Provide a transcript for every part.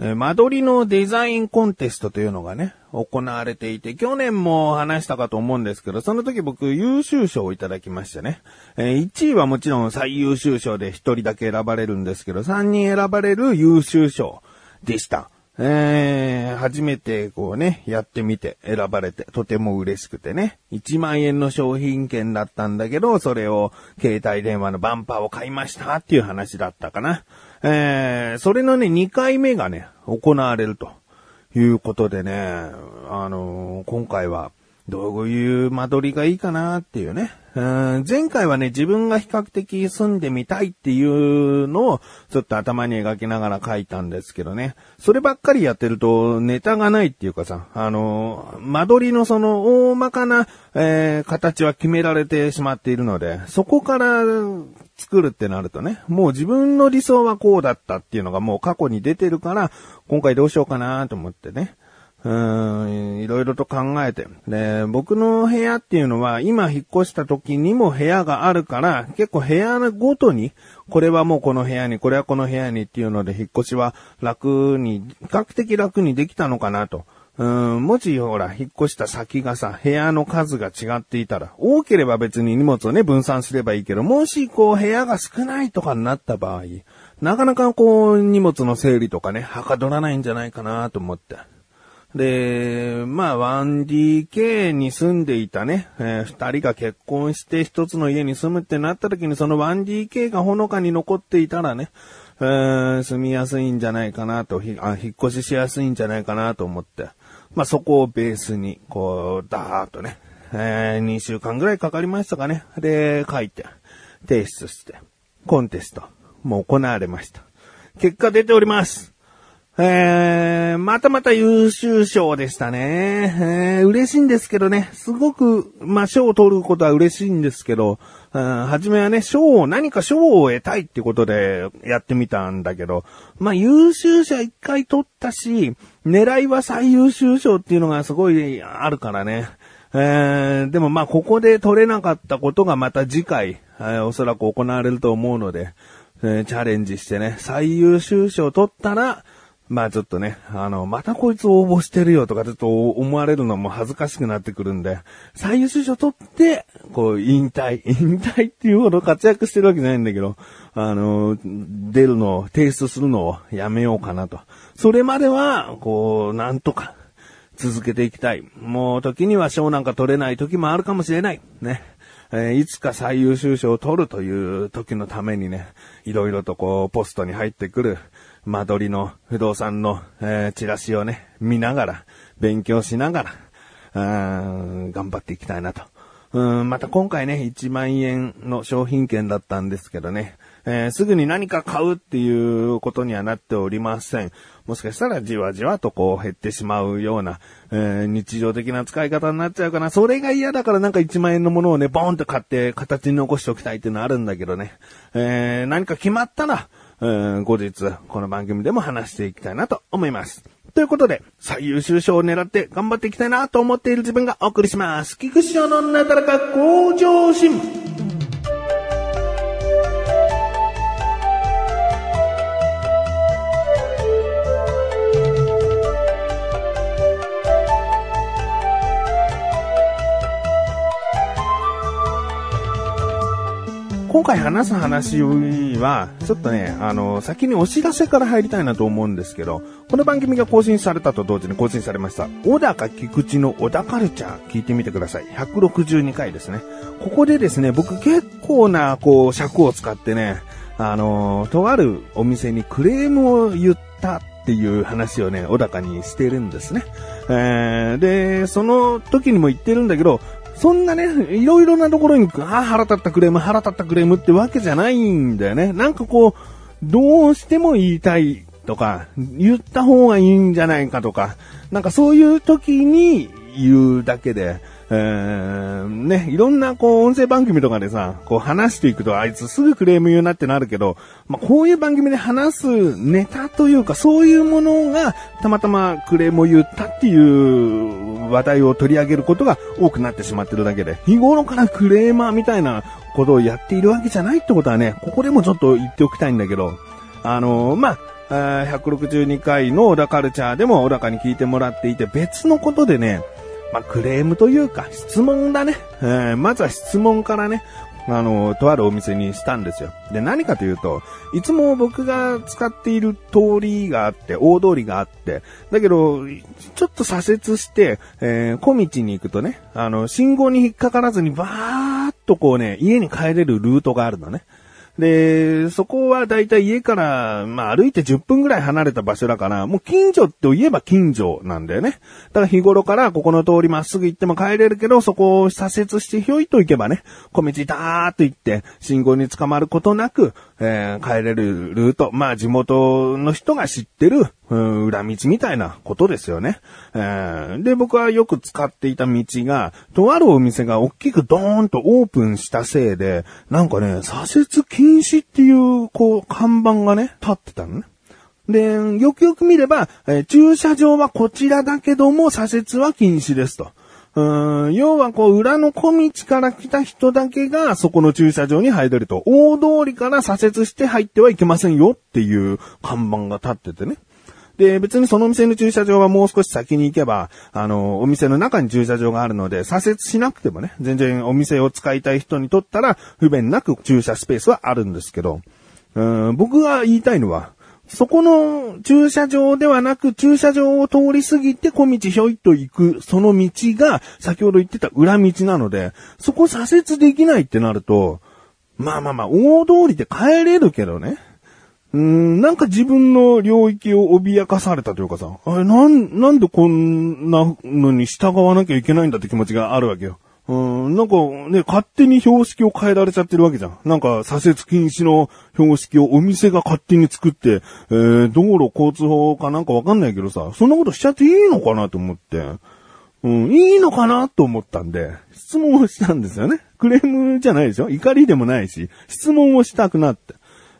え間取りのデザインコンテストというのがね、行われていて、去年も話したかと思うんですけど、その時僕優秀賞をいただきましてね。え1位はもちろん最優秀賞で1人だけ選ばれるんですけど、3人選ばれる優秀賞でした。えー、初めてこうね、やってみて選ばれて、とても嬉しくてね。1万円の商品券だったんだけど、それを携帯電話のバンパーを買いましたっていう話だったかな。えー、それのね、2回目がね、行われるということでね、あのー今回は、どういう間取りがいいかなっていうね。前回はね、自分が比較的住んでみたいっていうのをちょっと頭に描きながら書いたんですけどね。そればっかりやってるとネタがないっていうかさ、あの、間取りのその大まかな、えー形は決められてしまっているので、そこから作るってなるとね、もう自分の理想はこうだったっていうのがもう過去に出てるから、今回どうしようかなと思ってね。うーん、いろいろと考えて。で、僕の部屋っていうのは、今引っ越した時にも部屋があるから、結構部屋ごとに、これはもうこの部屋に、これはこの部屋にっていうので、引っ越しは楽に、比較的楽にできたのかなと。うん、もしほら、引っ越した先がさ、部屋の数が違っていたら、多ければ別に荷物をね、分散すればいいけど、もしこう、部屋が少ないとかになった場合、なかなかこう、荷物の整理とかね、はかどらないんじゃないかなと思って。で、まあ、1DK に住んでいたね、えー二人が結婚して一つの家に住むってなった時に、その 1DK がほのかに残っていたらね、えー住みやすいんじゃないかなと、ひあ引っ越ししやすいんじゃないかなと思って、まあ、そこをベースに、こう、だーっとね、えー、2週間ぐらいかかりましたかね。で、書いて、提出して、コンテスト、もう行われました。結果出ております。えー、またまた優秀賞でしたね。えー、嬉しいんですけどね、すごく、まあ、賞を取ることは嬉しいんですけど、うん、初めはね、賞を、何か賞を得たいってことでやってみたんだけど、まあ、優秀者一回取ったし、狙いは最優秀賞っていうのがすごいあるからね。えー、でもま、ここで取れなかったことがまた次回、えーおそらく行われると思うので、えーチャレンジしてね、最優秀賞取ったら、まあちょっとね、あの、またこいつ応募してるよとかちょっと思われるのも恥ずかしくなってくるんで、最優秀賞取って、こう、引退、引退っていうほど活躍してるわけじゃないんだけど、あの、出るのを、提出するのをやめようかなと。それまでは、こう、なんとか、続けていきたい。もう時には賞なんか取れない時もあるかもしれない。ね。えーいつか最優秀賞を取るという時のためにね、いろいろとこう、ポストに入ってくる間取りの不動産の、えーチラシをね、見ながら、勉強しながら、頑張っていきたいなと。うん、また今回ね、1万円の商品券だったんですけどね、えーすぐに何か買うっていうことにはなっておりません。もしかしたらじわじわとこう減ってしまうような、えー日常的な使い方になっちゃうかな。それが嫌だからなんか1万円のものをね、ボーンと買って形に残しておきたいっていうのはあるんだけどね。えー何か決まったら、えー後日、この番組でも話していきたいなと思います。ということで、最優秀賞を狙って頑張っていきたいなと思っている自分がお送りします。菊池賞のなだらか向上心。今回話す話は、ちょっとね、あの、先にお知らせから入りたいなと思うんですけど、この番組が更新されたと同時に更新されました、小高菊池の小田カルチャー聞いてみてください。162回ですね。ここでですね、僕結構な、こう、尺を使ってね、あの、とあるお店にクレームを言ったっていう話をね、小高にしてるんですね。えーで、その時にも言ってるんだけど、そんなね、いろいろなところに、ああ、腹立ったクレーム、腹立ったクレームってわけじゃないんだよね。なんかこう、どうしても言いたいとか、言った方がいいんじゃないかとか、なんかそういう時に言うだけで、えー、ね、いろんなこう音声番組とかでさ、こう話していくとあいつすぐクレーム言うなってなるけど、まあ、こういう番組で話すネタというかそういうものがたまたまクレームを言ったっていう話題を取り上げることが多くなってしまってるだけで、日頃からクレーマーみたいなことをやっているわけじゃないってことはね、ここでもちょっと言っておきたいんだけど、あのまあ、162回の小田カルチャーでも小高に聞いてもらっていて、別のことでね、まあ、クレームというか、質問だね。えー、まずは質問からね、あの、とあるお店にしたんですよ。で、何かというと、いつも僕が使っている通りがあって、大通りがあって、だけど、ちょっと左折して、えー、小道に行くとね、あの、信号に引っかからずにバーっとこうね、家に帰れるルートがあるのね。で、そこはだいたい家から、まあ歩いて10分ぐらい離れた場所だから、もう近所って言えば近所なんだよね。だから日頃からここの通りまっすぐ行っても帰れるけど、そこを左折してひょいと行けばね、小道だーっと行って、信号に捕まることなく、えー、帰れるルート、まあ地元の人が知ってる、うん、裏道みたいなことですよね。えー、で、僕はよく使っていた道が、とあるお店が大きくドーンとオープンしたせいで、なんかね、左折禁止っていう、こう、看板がね、立ってたのね。で、よくよく見れば、えー、駐車場はこちらだけども左折は禁止ですと。うん、要はこう、裏の小道から来た人だけがそこの駐車場に入れると。大通りから左折して入ってはいけませんよっていう看板が立っててね。で、別にその店の駐車場はもう少し先に行けば、あの、お店の中に駐車場があるので、左折しなくてもね、全然お店を使いたい人にとったら、不便なく駐車スペースはあるんですけど、うん僕が言いたいのは、そこの駐車場ではなく、駐車場を通り過ぎて小道ひょいっと行く、その道が、先ほど言ってた裏道なので、そこ左折できないってなると、まあまあまあ、大通りで帰れるけどね。うん、なんか自分の領域を脅かされたというかさ、あれ、なん、なんでこんなのに従わなきゃいけないんだって気持ちがあるわけよ。うん、なんかね、勝手に標識を変えられちゃってるわけじゃん。なんか左折禁止の標識をお店が勝手に作って、えー、道路交通法かなんかわかんないけどさ、そんなことしちゃっていいのかなと思って、うん、いいのかなと思ったんで、質問をしたんですよね。クレームじゃないでしょ怒りでもないし、質問をしたくなって。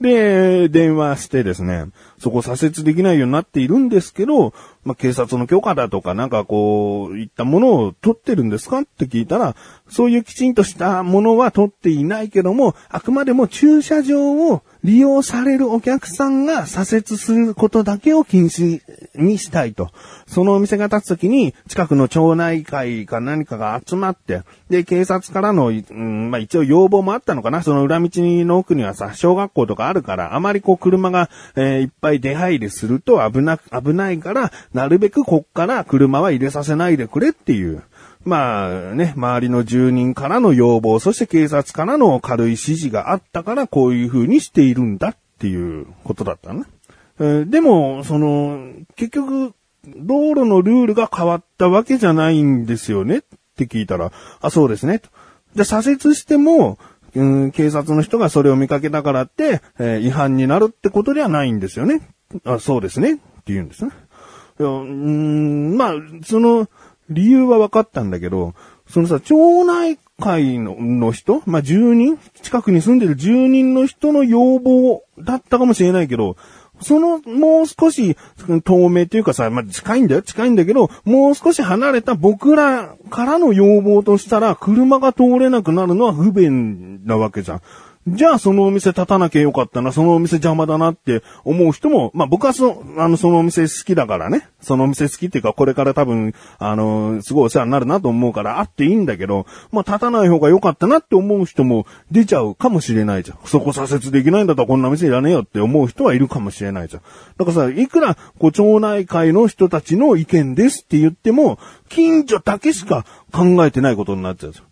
で、電話してですね、そこ左折できないようになっているんですけど、まあ、警察の許可だとかなんかこう、いったものを取ってるんですかって聞いたら、そういうきちんとしたものは取っていないけども、あくまでも駐車場を利用されるお客さんが左折することだけを禁止にしたいと。そのお店が立つときに、近くの町内会か何かが集まって、で、警察からの、うん、まあ、一応要望もあったのかな。その裏道の奥にはさ、小学校とかあるから、あまりこう車が、えー、いっぱい出入りすると危な、危ないから、なるべくこっから車は入れさせないでくれっていう。まあね、周りの住人からの要望、そして警察からの軽い指示があったからこういう風にしているんだっていうことだったね。えー、でも、その、結局、道路のルールが変わったわけじゃないんですよねって聞いたら、あ、そうですね。じゃ左折しても、うん、警察の人がそれを見かけたからって、えー、違反になるってことではないんですよね。あ、そうですね。って言うんですね。いや、うん、まあ、その、理由は分かったんだけど、そのさ、町内会のの人まあ、住人近くに住んでる住人の人の要望だったかもしれないけど、その、もう少し、透明っていうかさ、まあ、近いんだよ、近いんだけど、もう少し離れた僕らからの要望としたら、車が通れなくなるのは不便なわけじゃん。じゃあそのお店立たなきゃよかったな、そのお店邪魔だなって思う人も、まあ僕はその、あの、そのお店好きだからね。そのお店好きっていうか、これから多分、あの、すごいお世話になるなと思うからあっていいんだけど、まあ立たない方が良かったなって思う人も出ちゃうかもしれないじゃん。そこ左折できないんだったらこんな店いらねえよって思う人はいるかもしれないじゃん。だからさ、いくら、こう、町内会の人たちの意見ですって言っても、近所だけしか考えてないことになっちゃうじゃん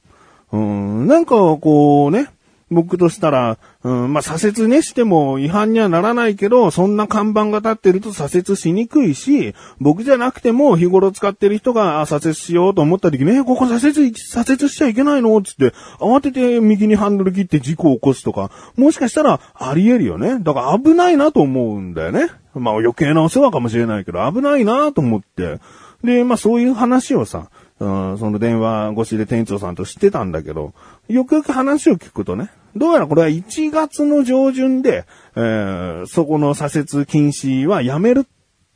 うん、なんかこうね、僕としたら、うん、まあ、左折ねしても違反にはならないけど、そんな看板が立ってると左折しにくいし、僕じゃなくても日頃使ってる人が左折しようと思った時に、え、ここ左折、左折しちゃいけないの？つって、慌てて右にハンドル切って事故を起こすとか、もしかしたらあり得るよね？だから危ないなと思うんだよね。まあ余計なお世話かもしれないけど、危ないなと思って。で、まあそういう話をさ、うん、その電話越しで店長さんと知ってたんだけど、よくよく話を聞くとね、どうやらこれは1月の上旬で、えー、そこの左折禁止はやめる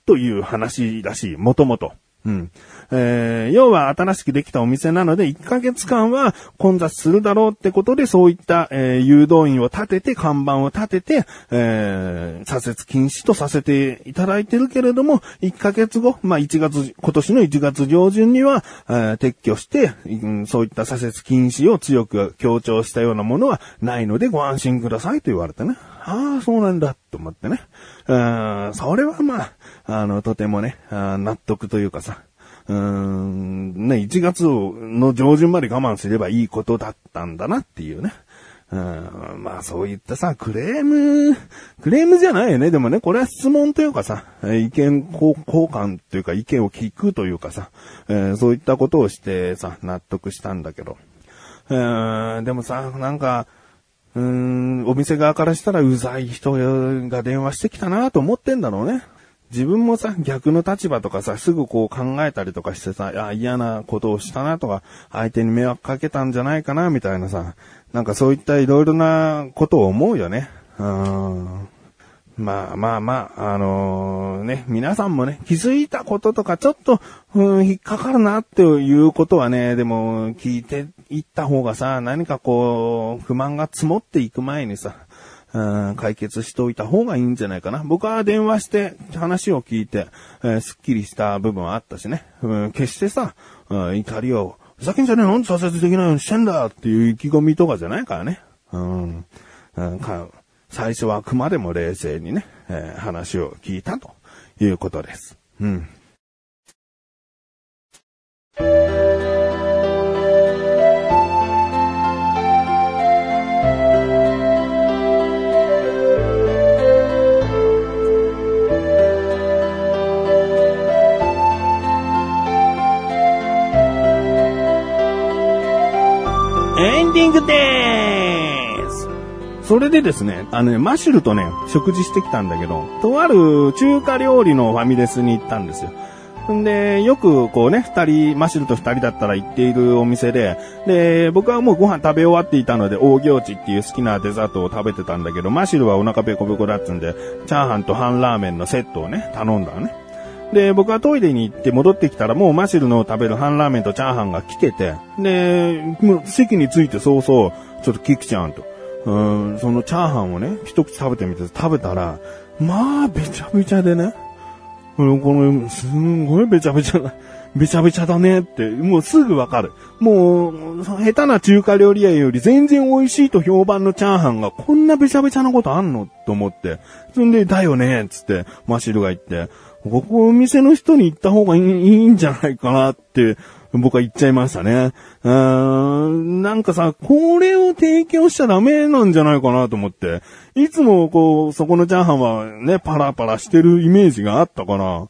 という話らしい、もともと。うん。えー、要は新しくできたお店なので、1ヶ月間は混雑するだろうってことで、そういった、えー、誘導員を立てて、看板を立てて、えー、左折禁止とさせていただいてるけれども、1ヶ月後、まあ、1月、今年の1月上旬には、えー、撤去して、うん、そういった左折禁止を強く強調したようなものはないのでご安心くださいと言われてね。ああ、そうなんだ、と思ってね。うん、それはまあ、あの、とてもね、あ納得というかさ、うーん、ね、1月の上旬まで我慢すればいいことだったんだなっていうね。うん、まあそういったさ、クレーム、クレームじゃないよね。でもね、これは質問というかさ、意見交換というか意見を聞くというかさ、えー、そういったことをしてさ、納得したんだけど。うん、でもさ、なんか、うーん、お店側からしたらうざい人が電話してきたなと思ってんだろうね。自分もさ、逆の立場とかさ、すぐこう考えたりとかしてさ、いや、嫌なことをしたなとか、相手に迷惑かけたんじゃないかな、みたいなさ、なんかそういったいろいろなことを思うよね。うん。まあまあまあ、あのー、ね、皆さんもね、気づいたこととかちょっと、うん、引っかかるなっていうことはね、でも聞いていった方がさ、何かこう、不満が積もっていく前にさ、うん、解決しておいた方がいいんじゃないかな。僕は電話して話を聞いて、えー、すっきりした部分はあったしね。うん、決してさ、うん、怒りを、ふざけんじゃねえの？なんで左折できないようにしてんだっていう意気込みとかじゃないからね。うん。うんか最初はあくまでも冷静にね、えー、話を聞いたということです。うん。エンディングでーすそれでですね、あのね、マシュルとね、食事してきたんだけど、とある中華料理のファミレスに行ったんですよ。んで、よくこうね、二人、マシュルと二人だったら行っているお店で、で、僕はもうご飯食べ終わっていたので、大行地っていう好きなデザートを食べてたんだけど、マシュルはお腹ペコペコだっつんで、チャーハンと半ラーメンのセットをね、頼んだのね。で、僕はトイレに行って戻ってきたらもうマシルの食べる半ラーメンとチャーハンが来てて、で、席に着いて早々、ちょっとキクちゃんと、うん、そのチャーハンをね、一口食べてみて食べたら、まあ、べちゃべちゃでね、この、すんごいべちゃべちゃだ、べちゃべちゃだねって、もうすぐわかる。もう、下手な中華料理屋より全然美味しいと評判のチャーハンがこんなべちゃべちゃなことあんのと思って。そんで、だよねつって、マシルが言って、ここお店の人に行った方がいいいいんじゃないかなって、僕は言っちゃいましたね。うーん、なんかさ、これを提供しちゃダメなんじゃないかなと思って。いつもこう、そこのチャーハンはね、パラパラしてるイメージがあったから、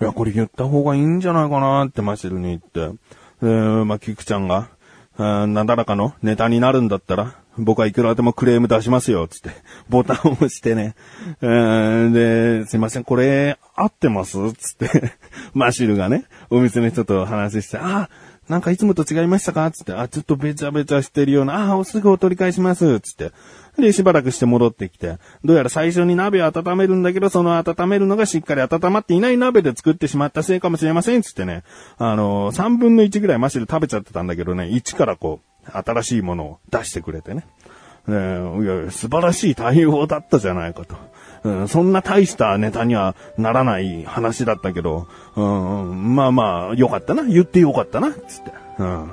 いや、これ言った方がいいんじゃないかなってマシルに言って。えー、まあ、キクちゃんが、なだらかのネタになるんだったら、僕はいくらでもクレーム出しますよ、つって、ボタンを押してね。えー、で、すいません、これ、合ってます？つって、マシルがね、お店の人と話して、あ、なんかいつもと違いましたか？つって、あ、ちょっとべちゃべちゃしてるような、あ、すぐお取り返します、つって。で、しばらくして戻ってきて、どうやら最初に鍋を温めるんだけど、その温めるのがしっかり温まっていない鍋で作ってしまったせいかもしれません、つってね。あの、3分の1ぐらいマシル食べちゃってたんだけどね、1からこう、新しいものを出してくれてね。ねいや素晴らしい対応だったじゃないかと。うん、そんな大したネタにはならない話だったけど、うん、まあまあ、よかったな。言ってよかったな。つって。うん。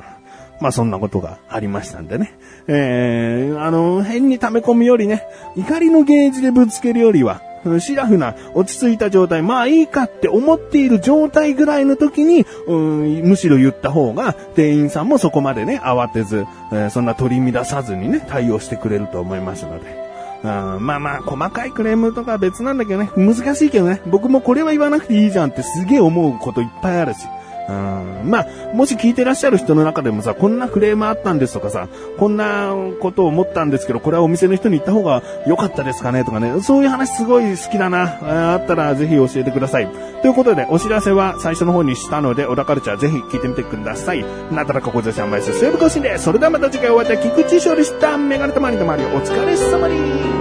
まあそんなことがありましたんでね。えー、あの、変に溜め込むよりね、怒りのゲージでぶつけるよりは、シラフな、落ち着いた状態、まあいいかって思っている状態ぐらいの時に、うん、むしろ言った方が、店員さんもそこまでね、慌てず、えー、そんな取り乱さずにね、対応してくれると思いますので。うん、まあまあ、細かいクレームとか別なんだけどね、難しいけどね、僕もこれは言わなくていいじゃんってすげえ思うこといっぱいあるし。うん、まあ、もし聞いてらっしゃる人の中でもさ、こんなクレームあったんですとかさ、こんなことを思ったんですけど、これはお店の人に言った方が良かったですかねとかね、そういう話すごい好きだな。あったらぜひ教えてください。ということで、お知らせは最初の方にしたので、小田カルチャーぜひ聞いてみてください。なだらか小女子販売すセーブ更新で。それではまた次回お会いいた菊池翔でした。メガネとマリとマリお疲れ様です。